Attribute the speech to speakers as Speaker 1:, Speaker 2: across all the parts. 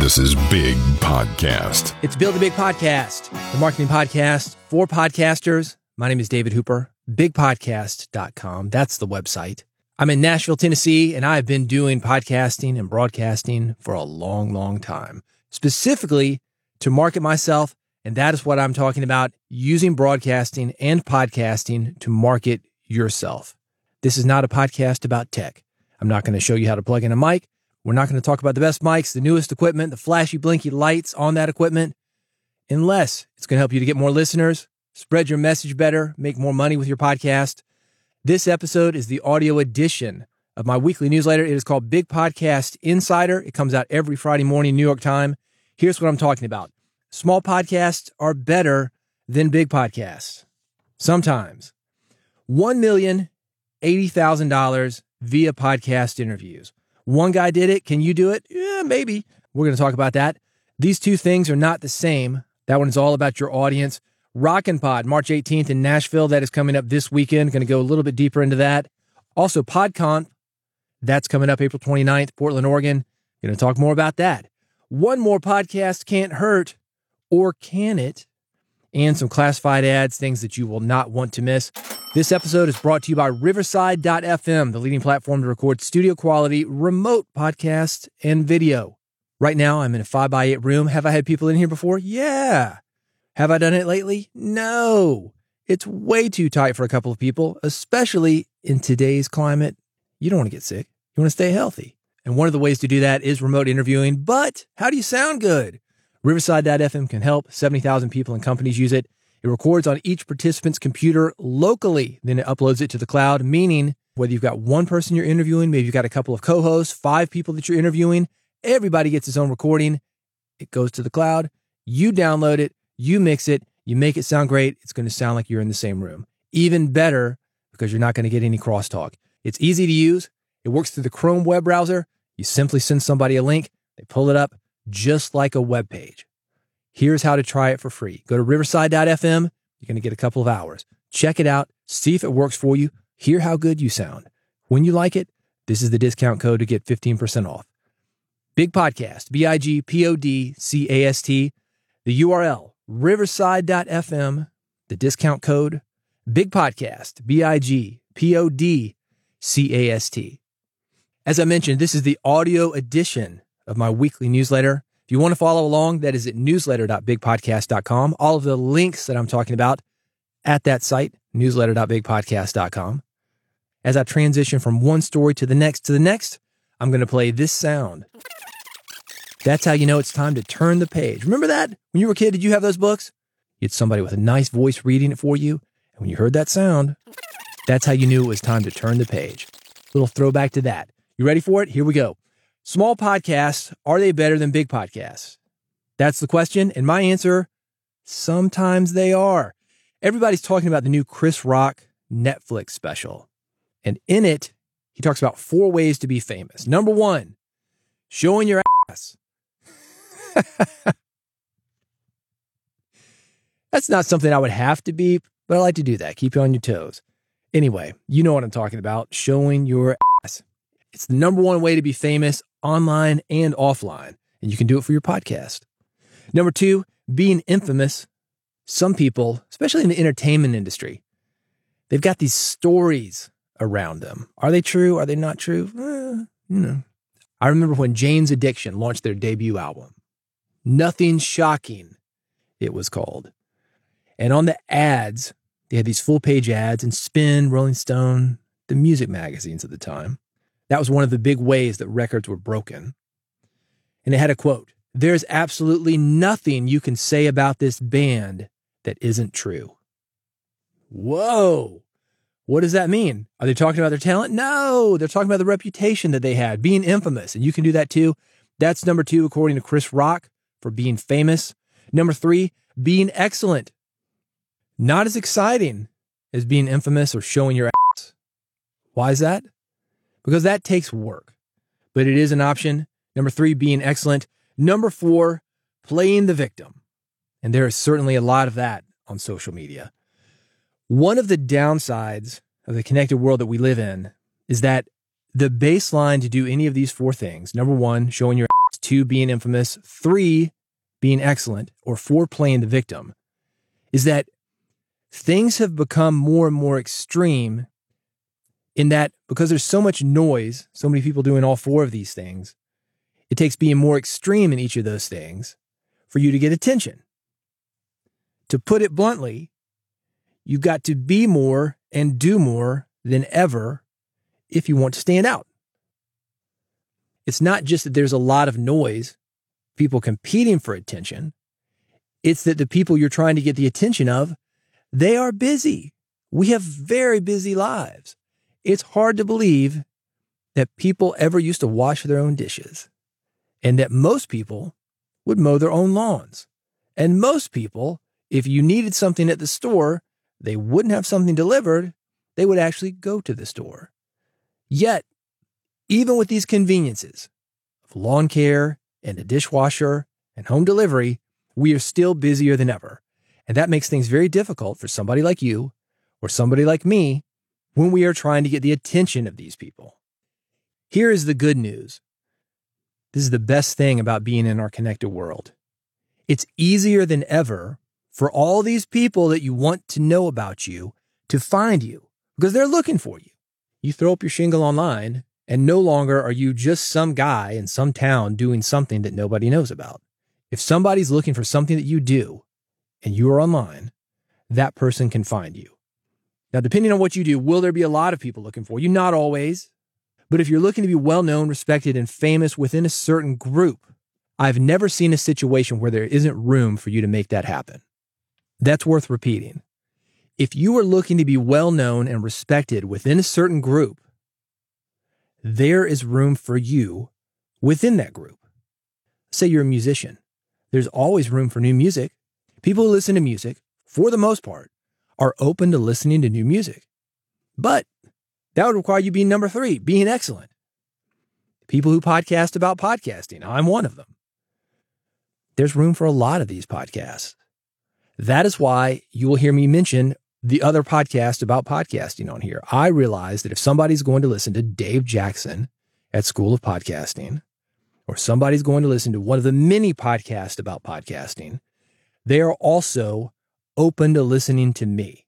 Speaker 1: This is Big Podcast.
Speaker 2: It's Build a Big Podcast, the marketing podcast for podcasters. My name is David Hooper, bigpodcast.com. That's the website. I'm in Nashville, Tennessee, and I've been doing podcasting and broadcasting for a long, long time, specifically to market myself. And that is what I'm talking about using broadcasting and podcasting to market yourself. This is not a podcast about tech. I'm not going to show you how to plug in a mic. We're not going to talk about the best mics, the newest equipment, the flashy, blinky lights on that equipment, unless it's going to help you to get more listeners, spread your message better, make more money with your podcast. This episode is the audio edition of my weekly newsletter. It is called Big Podcast Insider. It comes out every Friday morning, New York time. Here's what I'm talking about small podcasts are better than big podcasts. Sometimes. $1,080,000 via podcast interviews. One guy did it. Can you do it? Yeah, maybe. We're going to talk about that. These two things are not the same. That one is all about your audience. RocknPod, March 18th in Nashville. That is coming up this weekend. Going to go a little bit deeper into that. Also, PodConf, That's coming up April 29th, Portland, Oregon. Going to talk more about that. One more podcast can't hurt, or can it? And some classified ads, things that you will not want to miss. This episode is brought to you by Riverside.fm, the leading platform to record studio quality remote podcasts and video. Right now, I'm in a 5x8 room. Have I had people in here before? Yeah. Have I done it lately? No. It's way too tight for a couple of people, especially in today's climate. You don't want to get sick. You want to stay healthy. And one of the ways to do that is remote interviewing. But how do you sound good? Riverside.fm can help. 70,000 people and companies use it. It records on each participant's computer locally, then it uploads it to the cloud, meaning whether you've got one person you're interviewing, maybe you've got a couple of co hosts, five people that you're interviewing, everybody gets its own recording. It goes to the cloud. You download it, you mix it, you make it sound great. It's going to sound like you're in the same room. Even better because you're not going to get any crosstalk. It's easy to use. It works through the Chrome web browser. You simply send somebody a link, they pull it up just like a web page. Here's how to try it for free. Go to riverside.fm. You're going to get a couple of hours. Check it out. See if it works for you. Hear how good you sound. When you like it, this is the discount code to get 15% off. Big Podcast, B I G P O D C A S T. The URL, riverside.fm. The discount code, Big Podcast, B I G P O D C A S T. As I mentioned, this is the audio edition of my weekly newsletter. If you want to follow along, that is at newsletter.bigpodcast.com. All of the links that I'm talking about at that site, newsletter.bigpodcast.com. As I transition from one story to the next to the next, I'm going to play this sound. That's how you know it's time to turn the page. Remember that? When you were a kid, did you have those books? You had somebody with a nice voice reading it for you. And when you heard that sound, that's how you knew it was time to turn the page. Little throwback to that. You ready for it? Here we go. Small podcasts, are they better than big podcasts? That's the question. And my answer, sometimes they are. Everybody's talking about the new Chris Rock Netflix special. And in it, he talks about four ways to be famous. Number one, showing your ass. That's not something I would have to be, but I like to do that. Keep you on your toes. Anyway, you know what I'm talking about showing your ass. It's the number one way to be famous online and offline, and you can do it for your podcast. Number two, being infamous. Some people, especially in the entertainment industry, they've got these stories around them. Are they true? Are they not true? Eh, you know. I remember when Jane's Addiction launched their debut album. Nothing Shocking, it was called. And on the ads, they had these full page ads in Spin, Rolling Stone, the music magazines at the time. That was one of the big ways that records were broken. And it had a quote There's absolutely nothing you can say about this band that isn't true. Whoa. What does that mean? Are they talking about their talent? No, they're talking about the reputation that they had, being infamous. And you can do that too. That's number two, according to Chris Rock, for being famous. Number three, being excellent. Not as exciting as being infamous or showing your ass. Why is that? Because that takes work, but it is an option. Number three, being excellent. Number four, playing the victim. And there is certainly a lot of that on social media. One of the downsides of the connected world that we live in is that the baseline to do any of these four things number one, showing your ass, two, being infamous, three, being excellent, or four, playing the victim, is that things have become more and more extreme in that because there's so much noise, so many people doing all four of these things, it takes being more extreme in each of those things for you to get attention. To put it bluntly, you've got to be more and do more than ever if you want to stand out. It's not just that there's a lot of noise, people competing for attention. It's that the people you're trying to get the attention of, they are busy. We have very busy lives. It's hard to believe that people ever used to wash their own dishes and that most people would mow their own lawns. And most people, if you needed something at the store, they wouldn't have something delivered. They would actually go to the store. Yet, even with these conveniences of lawn care and a dishwasher and home delivery, we are still busier than ever. And that makes things very difficult for somebody like you or somebody like me when we are trying to get the attention of these people. Here is the good news. This is the best thing about being in our connected world. It's easier than ever for all these people that you want to know about you to find you because they're looking for you. You throw up your shingle online and no longer are you just some guy in some town doing something that nobody knows about. If somebody's looking for something that you do and you are online, that person can find you. Now, depending on what you do, will there be a lot of people looking for you? Not always. But if you're looking to be well known, respected, and famous within a certain group, I've never seen a situation where there isn't room for you to make that happen. That's worth repeating. If you are looking to be well known and respected within a certain group, there is room for you within that group. Say you're a musician. There's always room for new music. People who listen to music, for the most part, are open to listening to new music. But that would require you being number three, being excellent. People who podcast about podcasting, I'm one of them. There's room for a lot of these podcasts. That is why you will hear me mention the other podcast about podcasting on here. I realize that if somebody's going to listen to Dave Jackson at School of Podcasting, or somebody's going to listen to one of the many podcasts about podcasting, they are also open to listening to me.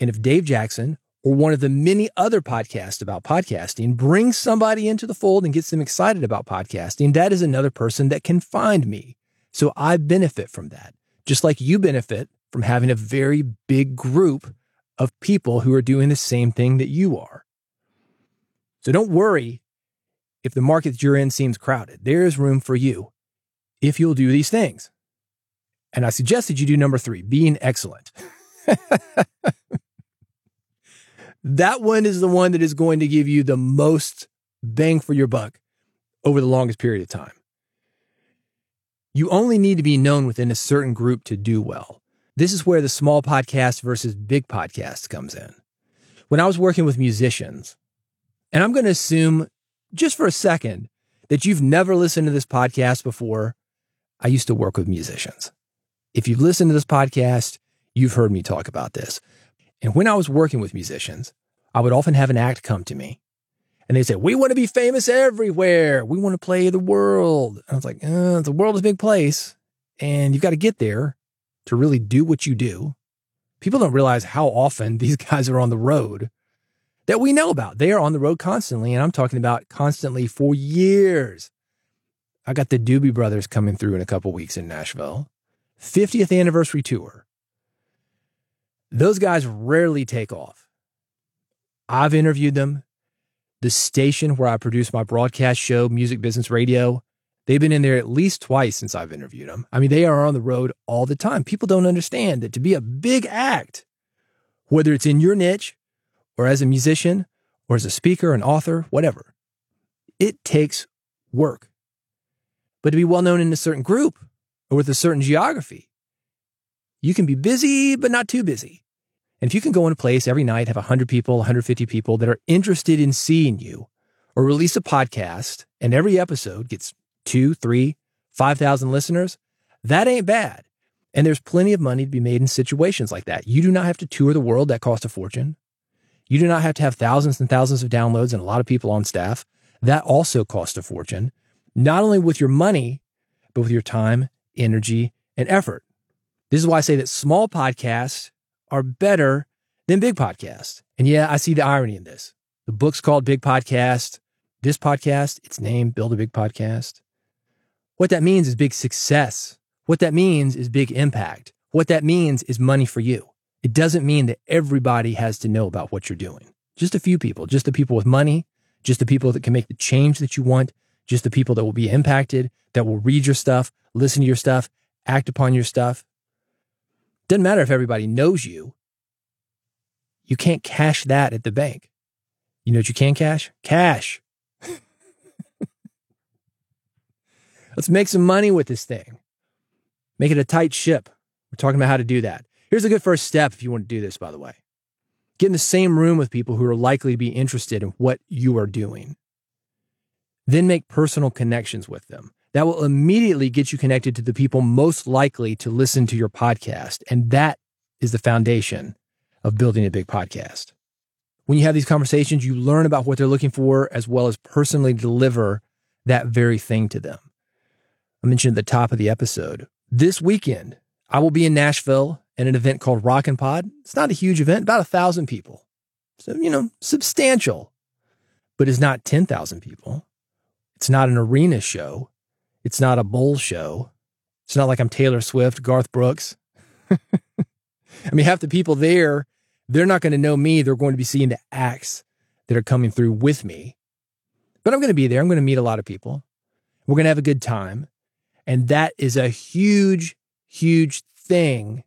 Speaker 2: And if Dave Jackson or one of the many other podcasts about podcasting brings somebody into the fold and gets them excited about podcasting, that is another person that can find me. So I benefit from that, just like you benefit from having a very big group of people who are doing the same thing that you are. So don't worry if the market that you're in seems crowded. There is room for you if you'll do these things. And I suggested you do number three, being excellent. that one is the one that is going to give you the most bang for your buck over the longest period of time. You only need to be known within a certain group to do well. This is where the small podcast versus big podcast comes in. When I was working with musicians, and I'm going to assume just for a second that you've never listened to this podcast before, I used to work with musicians. If you've listened to this podcast, you've heard me talk about this. And when I was working with musicians, I would often have an act come to me and they say, We want to be famous everywhere. We want to play the world. And I was like, uh, The world is a big place and you've got to get there to really do what you do. People don't realize how often these guys are on the road that we know about. They are on the road constantly, and I'm talking about constantly for years. I got the Doobie Brothers coming through in a couple weeks in Nashville, 50th anniversary tour. Those guys rarely take off. I've interviewed them. The station where I produce my broadcast show, Music Business Radio, They've been in there at least twice since I've interviewed them. I mean, they are on the road all the time. People don't understand that to be a big act, whether it's in your niche or as a musician or as a speaker, an author, whatever, it takes work. But to be well known in a certain group or with a certain geography, you can be busy, but not too busy. And if you can go in a place every night, have 100 people, 150 people that are interested in seeing you, or release a podcast, and every episode gets two, three, 5,000 listeners, that ain't bad. And there's plenty of money to be made in situations like that. You do not have to tour the world, that costs a fortune. You do not have to have thousands and thousands of downloads and a lot of people on staff. That also costs a fortune. not only with your money, but with your time, energy, and effort. This is why I say that small podcasts are better than big podcasts. And yeah, I see the irony in this. The book's called Big Podcast. This podcast, its name, Build a Big Podcast. What that means is big success. What that means is big impact. What that means is money for you. It doesn't mean that everybody has to know about what you're doing. Just a few people, just the people with money, just the people that can make the change that you want, just the people that will be impacted, that will read your stuff, listen to your stuff, act upon your stuff. Doesn't matter if everybody knows you. You can't cash that at the bank. You know what you can cash? Cash. Let's make some money with this thing. Make it a tight ship. We're talking about how to do that. Here's a good first step if you want to do this, by the way. Get in the same room with people who are likely to be interested in what you are doing. Then make personal connections with them. That will immediately get you connected to the people most likely to listen to your podcast. And that is the foundation of building a big podcast. When you have these conversations, you learn about what they're looking for as well as personally deliver that very thing to them. I mentioned at the top of the episode, this weekend, I will be in Nashville at an event called RocknPod. It's not a huge event, about a thousand people. So, you know, substantial, but it's not 10,000 people. It's not an arena show. It's not a bowl show. It's not like I'm Taylor Swift, Garth Brooks. I mean, half the people there, they're not going to know me. They're going to be seeing the acts that are coming through with me. But I'm going to be there. I'm going to meet a lot of people. We're going to have a good time. And that is a huge, huge thing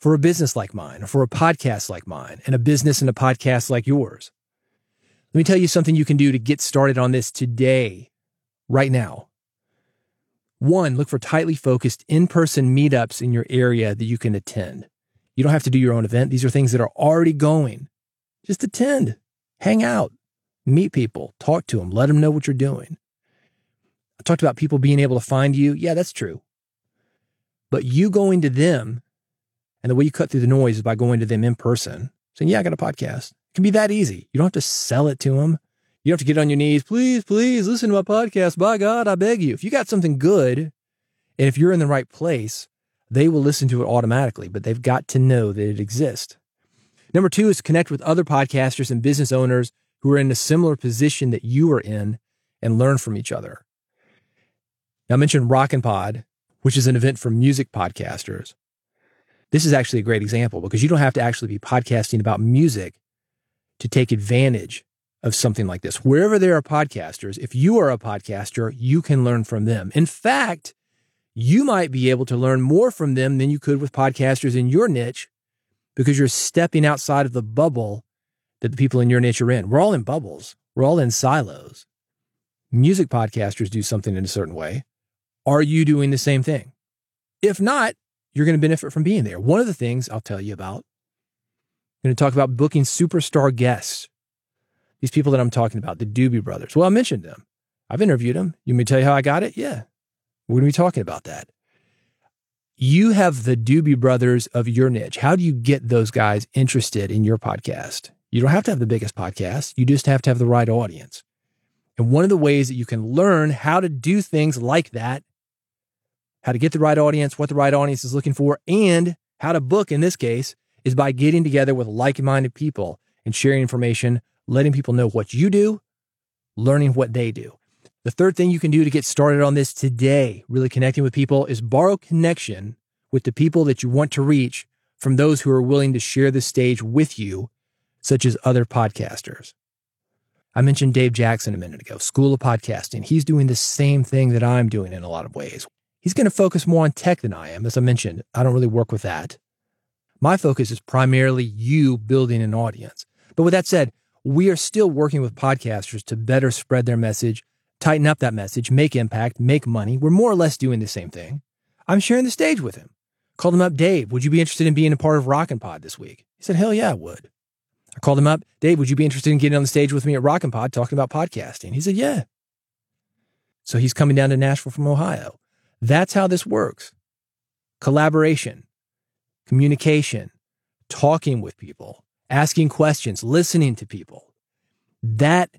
Speaker 2: for a business like mine or for a podcast like mine and a business and a podcast like yours. Let me tell you something you can do to get started on this today, right now. One, look for tightly focused in person meetups in your area that you can attend. You don't have to do your own event. These are things that are already going. Just attend, hang out, meet people, talk to them, let them know what you're doing. I talked about people being able to find you. Yeah, that's true. But you going to them and the way you cut through the noise is by going to them in person, saying, Yeah, I got a podcast. It can be that easy. You don't have to sell it to them. You don't have to get on your knees. Please, please listen to my podcast. By God, I beg you. If you got something good, and if you're in the right place, they will listen to it automatically, but they've got to know that it exists. Number two is connect with other podcasters and business owners who are in a similar position that you are in and learn from each other. Now, I mentioned RocknPod, which is an event for music podcasters. This is actually a great example because you don't have to actually be podcasting about music to take advantage of something like this. Wherever there are podcasters, if you are a podcaster, you can learn from them. In fact, you might be able to learn more from them than you could with podcasters in your niche because you're stepping outside of the bubble that the people in your niche are in. We're all in bubbles, we're all in silos. Music podcasters do something in a certain way. Are you doing the same thing? If not, you're going to benefit from being there. One of the things I'll tell you about, I'm going to talk about booking superstar guests. These people that I'm talking about, the Doobie Brothers. Well, I mentioned them. I've interviewed them. You may tell you how I got it? Yeah. We're going to be talking about that. You have the Doobie Brothers of your niche. How do you get those guys interested in your podcast? You don't have to have the biggest podcast. You just have to have the right audience. And one of the ways that you can learn how to do things like that how to get the right audience, what the right audience is looking for, and how to book in this case is by getting together with like minded people and sharing information, letting people know what you do, learning what they do. The third thing you can do to get started on this today, really connecting with people, is borrow connection with the people that you want to reach from those who are willing to share the stage with you, such as other podcasters. I mentioned Dave Jackson a minute ago, School of Podcasting. He's doing the same thing that I'm doing in a lot of ways. He's going to focus more on tech than I am. As I mentioned, I don't really work with that. My focus is primarily you building an audience. But with that said, we are still working with podcasters to better spread their message, tighten up that message, make impact, make money. We're more or less doing the same thing. I'm sharing the stage with him. Called him up, Dave, would you be interested in being a part of RocknPod this week? He said, hell yeah, I would. I called him up, Dave, would you be interested in getting on the stage with me at RocknPod talking about podcasting? He said, yeah. So he's coming down to Nashville from Ohio. That's how this works collaboration, communication, talking with people, asking questions, listening to people. That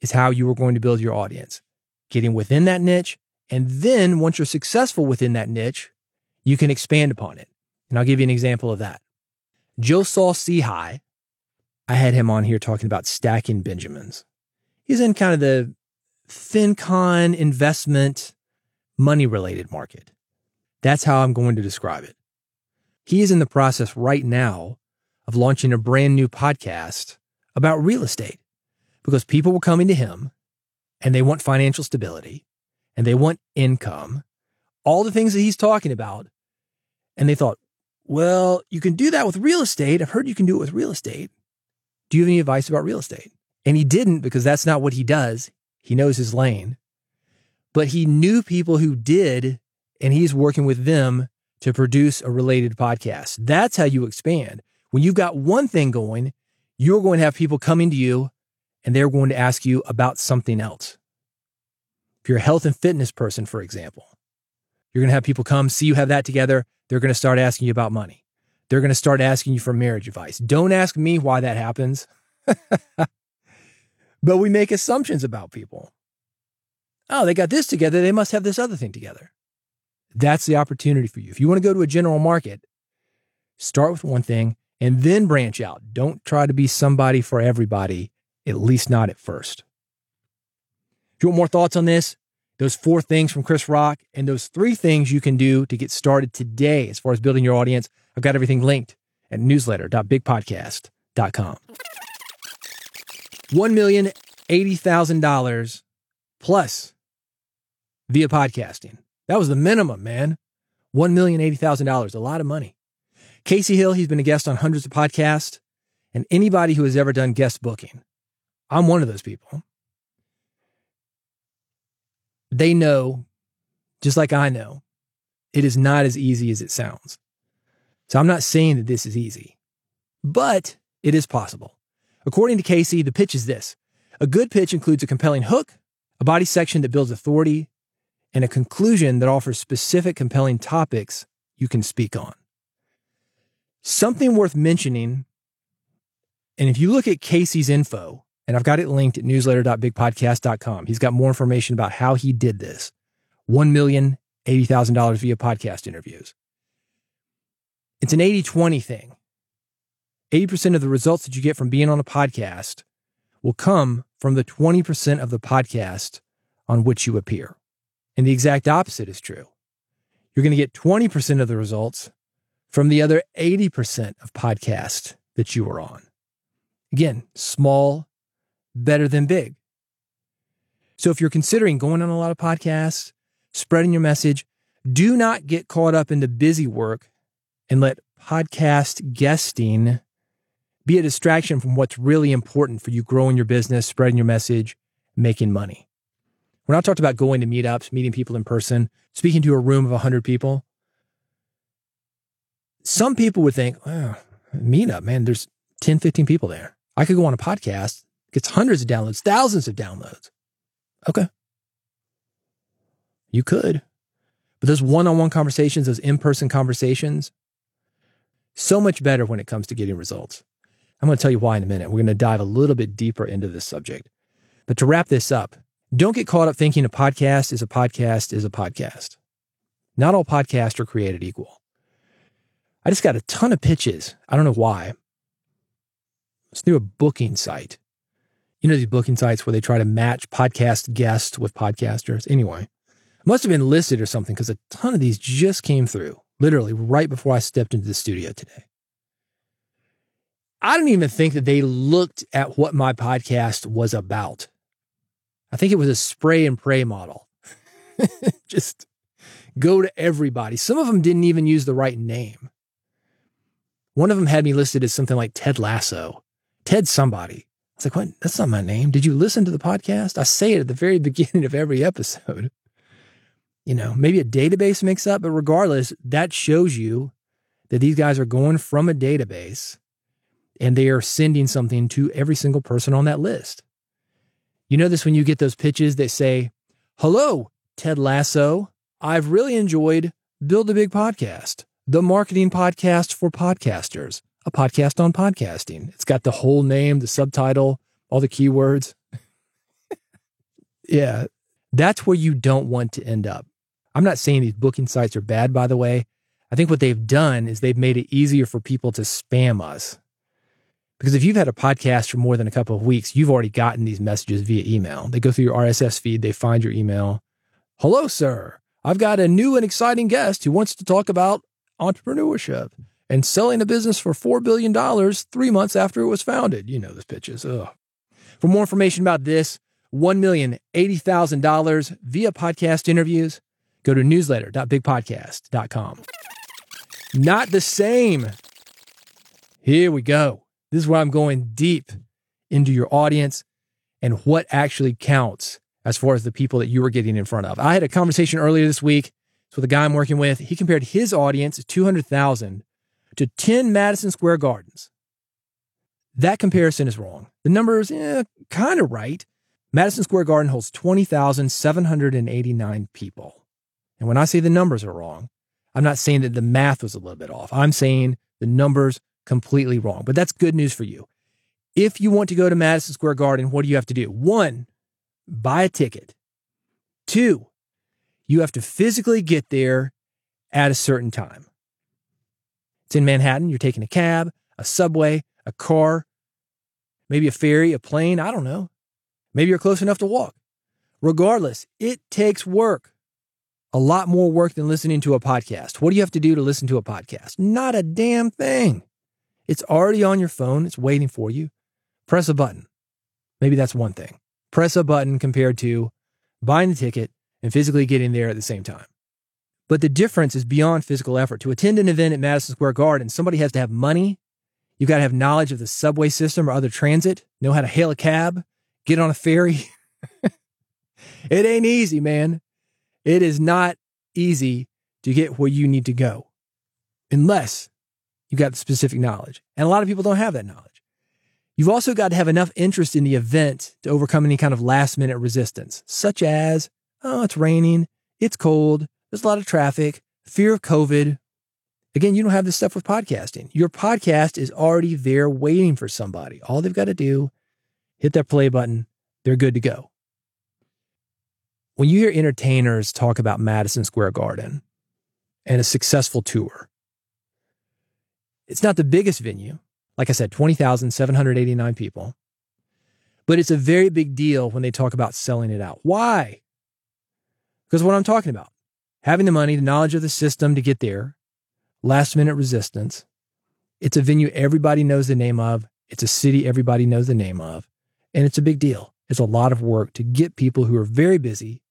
Speaker 2: is how you are going to build your audience. getting within that niche. And then once you're successful within that niche, you can expand upon it. And I'll give you an example of that. Joe Saul Sehy, I had him on here talking about stacking Benjamins. He's in kind of the FinCon investment money related market. That's how I'm going to describe it. He is in the process right now of launching a brand new podcast about real estate because people were coming to him and they want financial stability and they want income, all the things that he's talking about. And they thought, well, you can do that with real estate. I've heard you can do it with real estate. Do you have any advice about real estate? And he didn't because that's not what he does. He knows his lane. But he knew people who did, and he's working with them to produce a related podcast. That's how you expand. When you've got one thing going, you're going to have people coming to you and they're going to ask you about something else. If you're a health and fitness person, for example, you're going to have people come see you have that together. They're going to start asking you about money. They're going to start asking you for marriage advice. Don't ask me why that happens. but we make assumptions about people. Oh, they got this together. They must have this other thing together. That's the opportunity for you. If you want to go to a general market, start with one thing and then branch out. Don't try to be somebody for everybody, at least not at first. If you want more thoughts on this, those four things from Chris Rock and those three things you can do to get started today as far as building your audience, I've got everything linked at newsletter.bigpodcast.com. $1,080,000 plus via podcasting. That was the minimum, man. $1,080,000, a lot of money. Casey Hill, he's been a guest on hundreds of podcasts, and anybody who has ever done guest booking. I'm one of those people. They know, just like I know, it is not as easy as it sounds. So I'm not saying that this is easy, but it is possible. According to Casey, the pitch is this a good pitch includes a compelling hook, a body section that builds authority, and a conclusion that offers specific compelling topics you can speak on. Something worth mentioning, and if you look at Casey's info, and I've got it linked at newsletter.bigpodcast.com, he's got more information about how he did this $1,080,000 via podcast interviews. It's an 80 20 thing. 80% of the results that you get from being on a podcast will come from the 20% of the podcast on which you appear. And the exact opposite is true. You're going to get 20% of the results from the other 80% of podcasts that you are on. Again, small, better than big. So if you're considering going on a lot of podcasts, spreading your message, do not get caught up in the busy work and let podcast guesting be a distraction from what's really important for you growing your business, spreading your message, making money. When I talked about going to meetups, meeting people in person, speaking to a room of 100 people, some people would think, oh, meetup, man, there's 10, 15 people there. I could go on a podcast, gets hundreds of downloads, thousands of downloads. Okay. You could. But those one on one conversations, those in person conversations, so much better when it comes to getting results. I'm going to tell you why in a minute. We're going to dive a little bit deeper into this subject. But to wrap this up, don't get caught up thinking a podcast is a podcast is a podcast. Not all podcasts are created equal. I just got a ton of pitches. I don't know why. It's through a booking site. You know, these booking sites where they try to match podcast guests with podcasters. Anyway, must have been listed or something because a ton of these just came through literally right before I stepped into the studio today. I don't even think that they looked at what my podcast was about. I think it was a spray and pray model. Just go to everybody. Some of them didn't even use the right name. One of them had me listed as something like Ted Lasso. Ted somebody. I was like, what? That's not my name. Did you listen to the podcast? I say it at the very beginning of every episode. You know, maybe a database mix up, but regardless, that shows you that these guys are going from a database and they are sending something to every single person on that list. You know this when you get those pitches that say, Hello, Ted Lasso. I've really enjoyed Build a Big Podcast, the marketing podcast for podcasters, a podcast on podcasting. It's got the whole name, the subtitle, all the keywords. yeah, That's where you don't want to end up. I'm not saying these booking sites are bad, by the way. I think what they've done is they've made it easier for people to spam us. Because if you've had a podcast for more than a couple of weeks, you've already gotten these messages via email. They go through your RSS feed, they find your email. Hello, sir. I've got a new and exciting guest who wants to talk about entrepreneurship and selling a business for $4 billion three months after it was founded. You know those pitches. Ugh. For more information about this, $1,080,000 via podcast interviews, go to newsletter.bigpodcast.com. Not the same. Here we go. This is where I'm going deep into your audience and what actually counts as far as the people that you are getting in front of. I had a conversation earlier this week with the guy I'm working with. He compared his audience, 200,000, to 10 Madison Square Gardens. That comparison is wrong. The number is eh, kind of right. Madison Square Garden holds 20,789 people. And when I say the numbers are wrong, I'm not saying that the math was a little bit off. I'm saying the numbers completely wrong. But that's good news for you. If you want to go to Madison Square Garden, what do you have to do? One, buy a ticket. Two, you have to physically get there at a certain time. It's in Manhattan. You're taking a cab, a subway, a car, maybe a ferry, a plane. I don't know. Maybe you're close enough to walk. Regardless, it takes work. A lot more work than listening to a podcast. What do you have to do to listen to a podcast? Not a damn thing. It's already on your phone, it's waiting for you. Press a button. Maybe that's one thing. Press a button compared to buying the ticket and physically getting there at the same time. But the difference is beyond physical effort. To attend an event at Madison Square Garden, somebody has to have money. You've got to have knowledge of the subway system or other transit, know how to hail a cab, get on a ferry. it ain't easy, man. It is not easy to get where you need to go unless you've got the specific knowledge. And a lot of people don't have that knowledge. You've also got to have enough interest in the event to overcome any kind of last minute resistance, such as, oh, it's raining, it's cold, there's a lot of traffic, fear of COVID. Again, you don't have this stuff with podcasting. Your podcast is already there waiting for somebody. All they've got to do, hit that play button, they're good to go. When you hear entertainers talk about Madison Square Garden and a successful tour, it's not the biggest venue. Like I said, 20,789 people. But it's a very big deal when they talk about selling it out. Why? Because what I'm talking about having the money, the knowledge of the system to get there, last minute resistance. It's a venue everybody knows the name of. It's a city everybody knows the name of. And it's a big deal. It's a lot of work to get people who are very busy.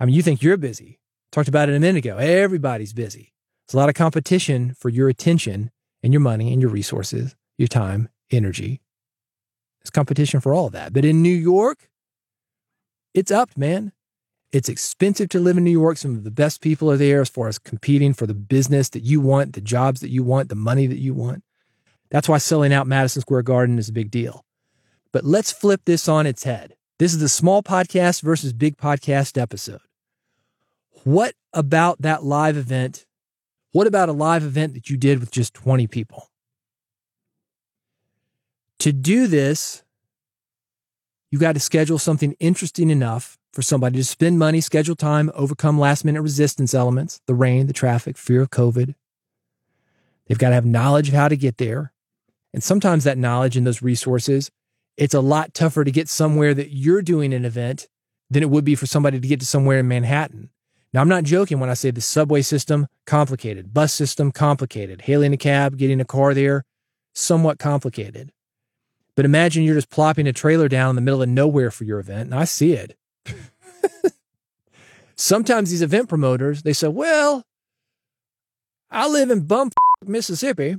Speaker 2: I mean, you think you're busy. Talked about it a minute ago. Everybody's busy. It's a lot of competition for your attention and your money and your resources, your time, energy. It's competition for all of that. But in New York, it's up, man. It's expensive to live in New York. Some of the best people are there as far as competing for the business that you want, the jobs that you want, the money that you want. That's why selling out Madison Square Garden is a big deal. But let's flip this on its head. This is the small podcast versus big podcast episode. What about that live event what about a live event that you did with just 20 people? To do this, you got to schedule something interesting enough for somebody to spend money, schedule time, overcome last minute resistance elements, the rain, the traffic, fear of COVID. They've got to have knowledge of how to get there. And sometimes that knowledge and those resources, it's a lot tougher to get somewhere that you're doing an event than it would be for somebody to get to somewhere in Manhattan. Now, I'm not joking when I say the subway system, complicated, bus system, complicated, hailing a cab, getting a car there, somewhat complicated. But imagine you're just plopping a trailer down in the middle of nowhere for your event, and I see it. Sometimes these event promoters, they say, well, I live in Bump, Mississippi.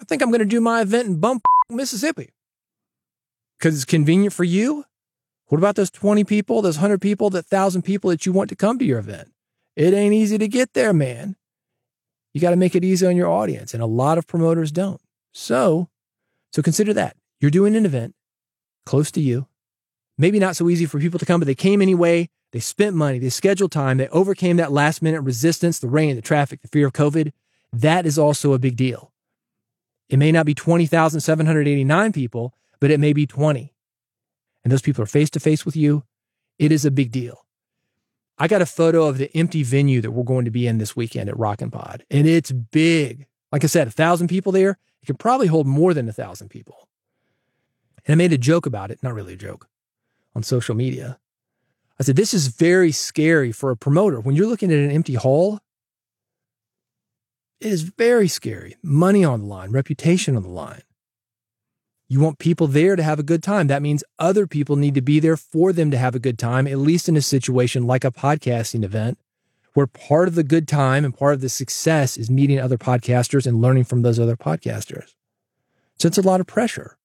Speaker 2: I think I'm going to do my event in Bump, Mississippi. Because it's convenient for you what about those 20 people, those 100 people, that 1,000 people that you want to come to your event? It ain't easy to get there, man. You got to make it easy on your audience, and a lot of promoters don't. So, so consider that. You're doing an event close to you. Maybe not so easy for people to come, but they came anyway. They spent money, they scheduled time, they overcame that last minute resistance, the rain, the traffic, the fear of COVID. That is also a big deal. It may not be 20,789 people, but it may be 20 and those people are face to face with you, It is a big deal. I got a photo of the empty venue that we're going to be in this weekend at RocknPod, and it's big. Like I said, a thousand people there. It could probably hold more than a thousand people. And I made a joke about it, not really a joke, on social media. I said, This is very scary for a promoter. When you're looking at an empty hall, it is very scary. Money on the line, reputation on the line. You want people there to have a good time. That means other people need to be there for them to have a good time, at least in a situation like a podcasting event, where part of the good time and part of the success is meeting other podcasters and learning from those other podcasters. So it's a lot of pressure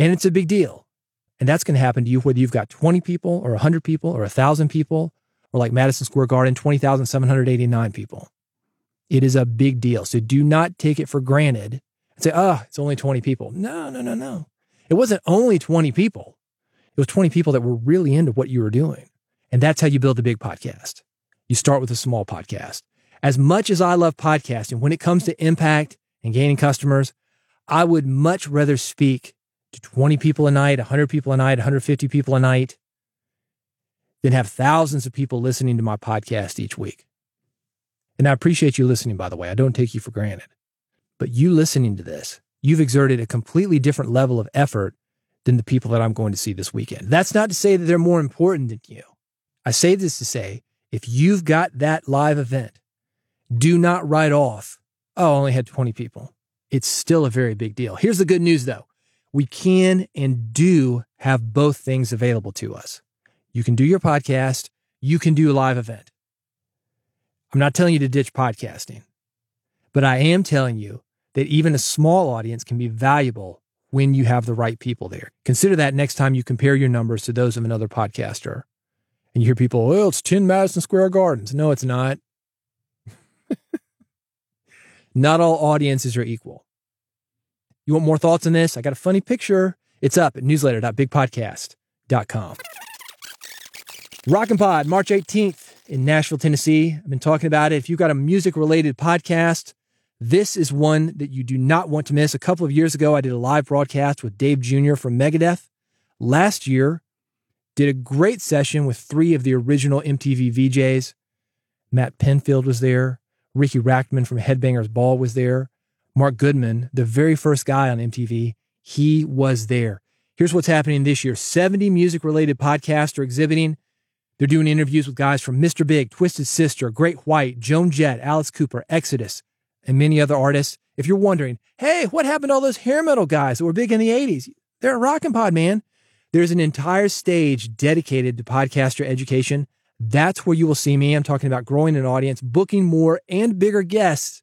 Speaker 2: and it's a big deal. And that's going to happen to you whether you've got 20 people or 100 people or 1,000 people or like Madison Square Garden, 20,789 people. It is a big deal. So do not take it for granted and say, oh, it's only 20 people. No, no, no, no. It wasn't only 20 people. It was 20 people that were really into what you were doing. And that's how you build a big podcast. You start with a small podcast. As much as I love podcasting, when it comes to impact and gaining customers, I would much rather speak 20 people a night, 100 people a night, 150 people a night then have thousands of people listening to my podcast each week. And I appreciate you listening, by the way. I don't take you for granted. But you listening to this, you've exerted a completely different level of effort than the people that I'm going to see this weekend. That's not to say that they're more important than you. I say this to say if you've got that live event, do not write off, oh, I only had 20 people. It's still a very big deal. Here's the good news though we can and do have both things available to us. You can do your podcast, you can do a live event. I'm not telling you to ditch podcasting, but I am telling you that even a small audience can be valuable when you have the right people there. Consider that next time you compare your numbers to those of another podcaster. And you hear people, well, it's 10 Madison Square Gardens. No, it's not. not all audiences are equal. You want more thoughts on this? I got a funny picture. It's up at newsletter.bigpodcast.com. RocknPod, March 18th in Nashville, Tennessee. I've been talking about it. If you've got a music related podcast, this is one that you do not want to miss. A couple of years ago, I did a live broadcast with Dave Jr. from Megadeth. Last year, did a great session with three of the original MTV VJs. Matt Pinfield was there. Ricky Rachtman from Headbangers Ball was there. Mark Goodman, the very first guy on MTV, he was there. Here's what's happening this year 70 music related podcasts are exhibiting. They're doing interviews with guys from Mr. Big, Twisted Sister, Great White, Joan Jett, Alice Cooper, Exodus, and many other artists. If you're wondering, hey, what happened to all those hair metal guys that were big in the 80s? They're at RocknPod, man. There's an entire stage dedicated to podcaster education. That's where you will see me. I'm talking about growing an audience, booking more and bigger guests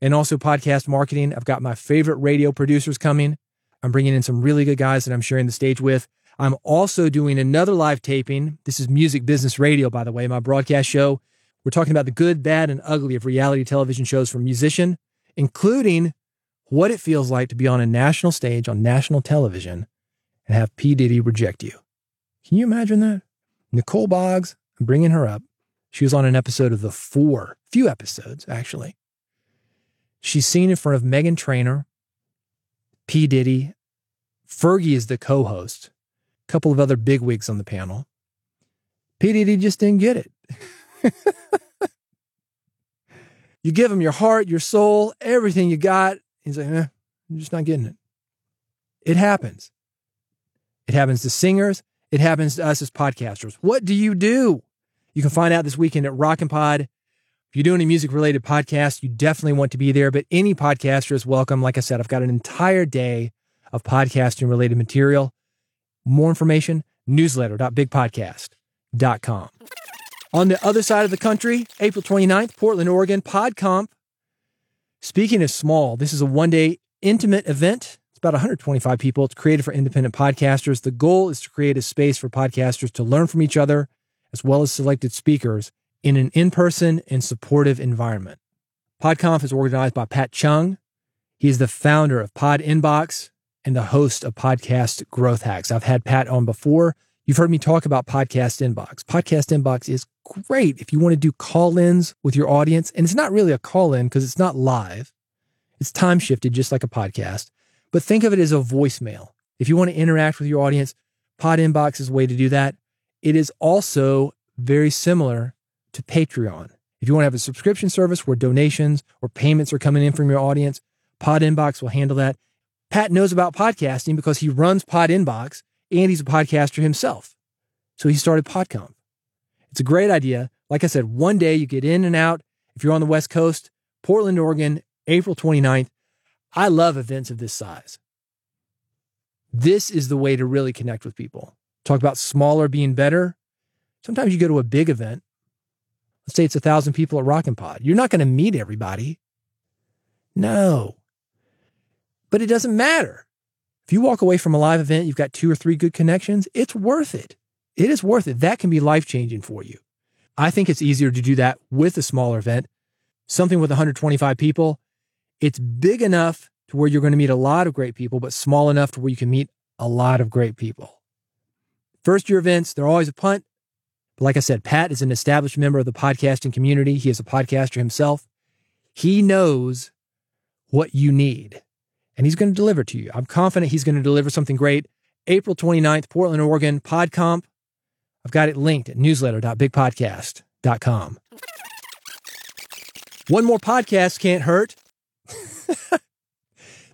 Speaker 2: and also podcast marketing. I've got my favorite radio producers coming. I'm bringing in some really good guys that I'm sharing the stage with. I'm also doing another live taping. This is Music Business Radio, by the way, my broadcast show. We're talking about the good, bad, and ugly of reality television shows for musician, including what it feels like to be on a national stage on national television and have P. Diddy reject you. Can you imagine that? Nicole Boggs, I'm bringing her up. She was on an episode of The Four, few episodes actually. She's seen in front of Meghan Trainor, P. Diddy, Fergie is the co host, a couple of other bigwigs on the panel. P. Diddy just didn't get it. you give him your heart, your soul, everything you got. He's like, eh, I'm just not getting it. It happens. It happens to singers. It happens to us as podcasters. What do you do? You can find out this weekend at RocknPod you're doing a music related podcast, you definitely want to be there, but any podcaster is welcome. Like I said, I've got an entire day of podcasting related material. More information, newsletter.bigpodcast.com. On the other side of the country, April 29th, Portland, Oregon, PodConf. Speaking of small, this is a one day intimate event. It's about 125 people. It's created for independent podcasters. The goal is to create a space for podcasters to learn from each other, as well as selected speakers in an in person and supportive environment. PodConf is organized by Pat Chung. He is the founder of Pod Inbox and the host of Podcast Growth Hacks. I've had Pat on before. You've heard me talk about Podcast Inbox. Podcast Inbox is great if you want to do call ins with your audience. And it's not really a call in because it's not live, it's time shifted, just like a podcast. But think of it as a voicemail. If you want to interact with your audience, Pod Inbox is a way to do that. it is also very similar to Patreon. If you want to have a subscription service where donations or payments are coming in from your audience, Pod Inbox will handle that. Pat knows about podcasting because he runs Pod Inbox and he's a podcaster himself. So he started PodConf. It's a great idea. Like I said, one day you get in and out. If you're on the West Coast, Portland, Oregon, April 29th. I love events of this size. This is the way to really connect with people. Talk about smaller being better. Sometimes you go to a big event. Let's say it's a thousand people at RocknPod. You're not going to meet everybody. No. But it doesn't matter. If you walk away from a live event, you've got two or three good connections, it's worth it. It is worth it. That can be life changing for you. I think it's easier to do that with a smaller event, something with 125 people. It's big enough to where you're going to meet a lot of great people, but small enough to where you can meet a lot of great people. First year events, they're always a punt. But like I said, Pat is an established member of the podcasting community. He is a podcaster himself. He knows what you need and he's going to deliver to you. I'm confident he's going to deliver something great. April 29th, Portland, Oregon, PodConf. I've got it linked at newsletter.bigpodcast.com. One more podcast can't hurt.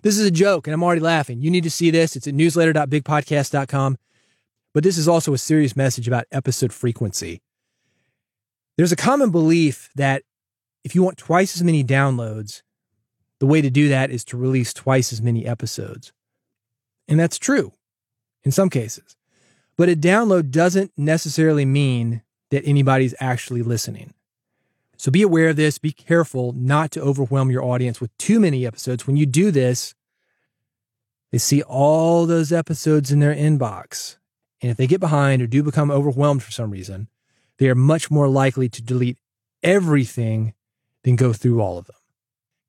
Speaker 2: this is a joke, and I'm already laughing. You need to see this. It's at newsletter.bigpodcast.com. But this is also a serious message about episode frequency. There's a common belief that if you want twice as many downloads, the way to do that is to release twice as many episodes. And that's true in some cases. But a download doesn't necessarily mean that anybody's actually listening. So be aware of this. Be careful not to overwhelm your audience with too many episodes. When you do this, they see all those episodes in their inbox. And if they get behind or do become overwhelmed for some reason, they are much more likely to delete everything than go through all of them.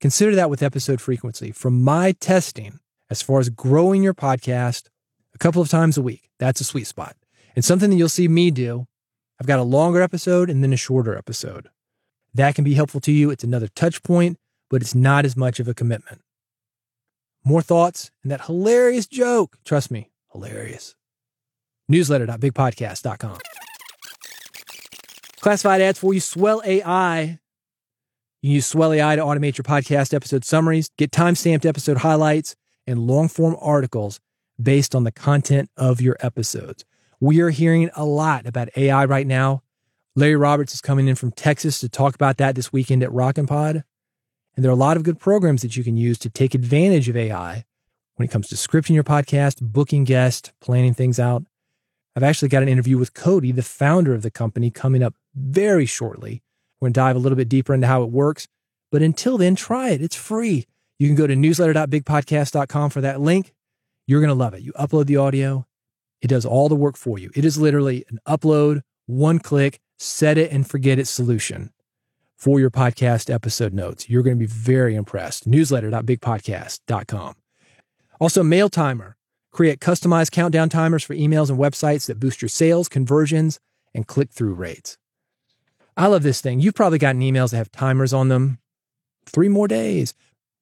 Speaker 2: Consider that with episode frequency. From my testing, as far as growing your podcast a couple of times a week, that's a sweet spot. And something that you'll see me do. I've got a longer episode and then a shorter episode. That can be helpful to you. It's another touch point, but it's not as much of a commitment. More thoughts and that hilarious joke. Trust me, hilarious newsletter.bigpodcast.com. Classified ads for you, Swell AI. You use Swell AI to automate your podcast episode summaries, get time-stamped episode highlights, and long-form articles based on the content of your episodes. We are hearing a lot about AI right now. Larry Roberts is coming in from Texas to talk about that this weekend at RocknPod. And there are a lot of good programs that you can use to take advantage of AI when it comes to scripting your podcast, booking guests, planning things out. I've actually got an interview with Cody, the founder of the company, coming up very shortly. We're going to dive a little bit deeper into how it works. But until then, try it. It's free. You can go to newsletter.bigpodcast.com for that link. You're going to love it. You upload the audio, it does all the work for you. It is literally an upload, one click, set it and forget it solution for your podcast episode notes. You're going to be very impressed. Newsletter.bigpodcast.com. Also, Mail Timer. Create customized countdown timers for emails and websites that boost your sales, conversions, and click through rates. I love this thing. You've probably gotten emails that have timers on them. Three more days.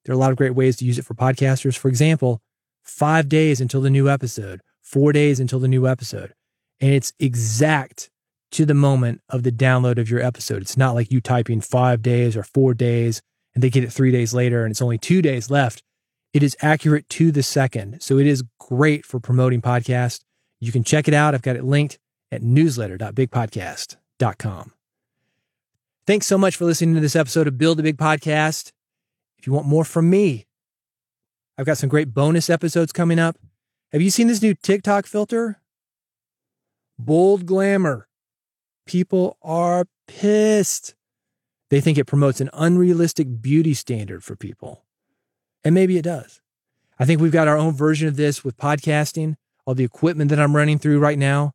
Speaker 2: There are a lot of great ways to use it for podcasters. For example, five days until the new episode, four days until the new episode. And it's exact to the moment of the download of your episode. It's not like you typing five days or four days and they get it three days later and it's only two days left. It is accurate to the second. So it is great for promoting podcasts. You can check it out. I've got it linked at newsletter.bigpodcast.com. Thanks so much for listening to this episode of Build a Big Podcast. If you want more from me, I've got some great bonus episodes coming up. Have you seen this new TikTok filter? Bold glamour. People are pissed. They think it promotes an unrealistic beauty standard for people. And maybe it does. I think we've got our own version of this with podcasting, all the equipment that I'm running through right now.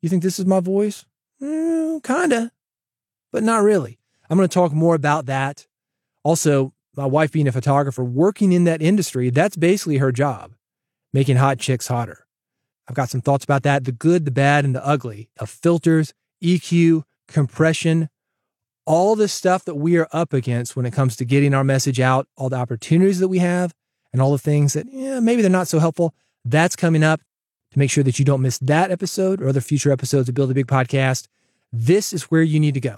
Speaker 2: You think this is my voice? Mm, kinda, but not really. I'm going to talk more about that. Also, my wife being a photographer, working in that industry, that's basically her job, making hot chicks hotter. I've got some thoughts about that the good, the bad, and the ugly of filters, EQ, compression, all the stuff that we are up against when it comes to getting our message out, all the opportunities that we have, and all the things that yeah, maybe they're not so helpful. That's coming up. to make sure that you don't miss that episode or other future episodes of Build a Big Podcast, this is where you need to go.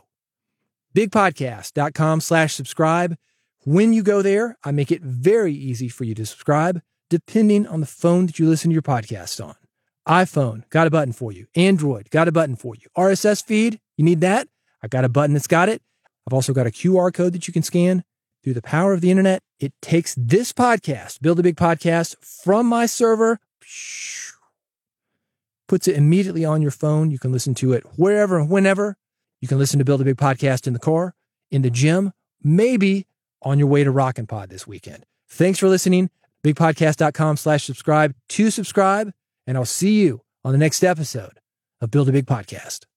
Speaker 2: Bigpodcast.com slash subscribe. When you go there, I make it very easy for you to subscribe, depending on the phone that you listen to your podcast on. iPhone, got a button for you. Android, got a button for you. RSS feed, you need that? I got a button that's got it. I've also got a QR code that you can scan. Through the power of the internet, it takes this podcast, Build a Big Podcast, from my server, puts it immediately on your phone. You can listen to it wherever and whenever. You can listen to Build a Big Podcast in the car, in the gym, maybe on your way to RocknPod this weekend. Thanks for listening. Bigpodcast.com slash subscribe to subscribe, and I'll see you on the next episode of Build a Big Podcast.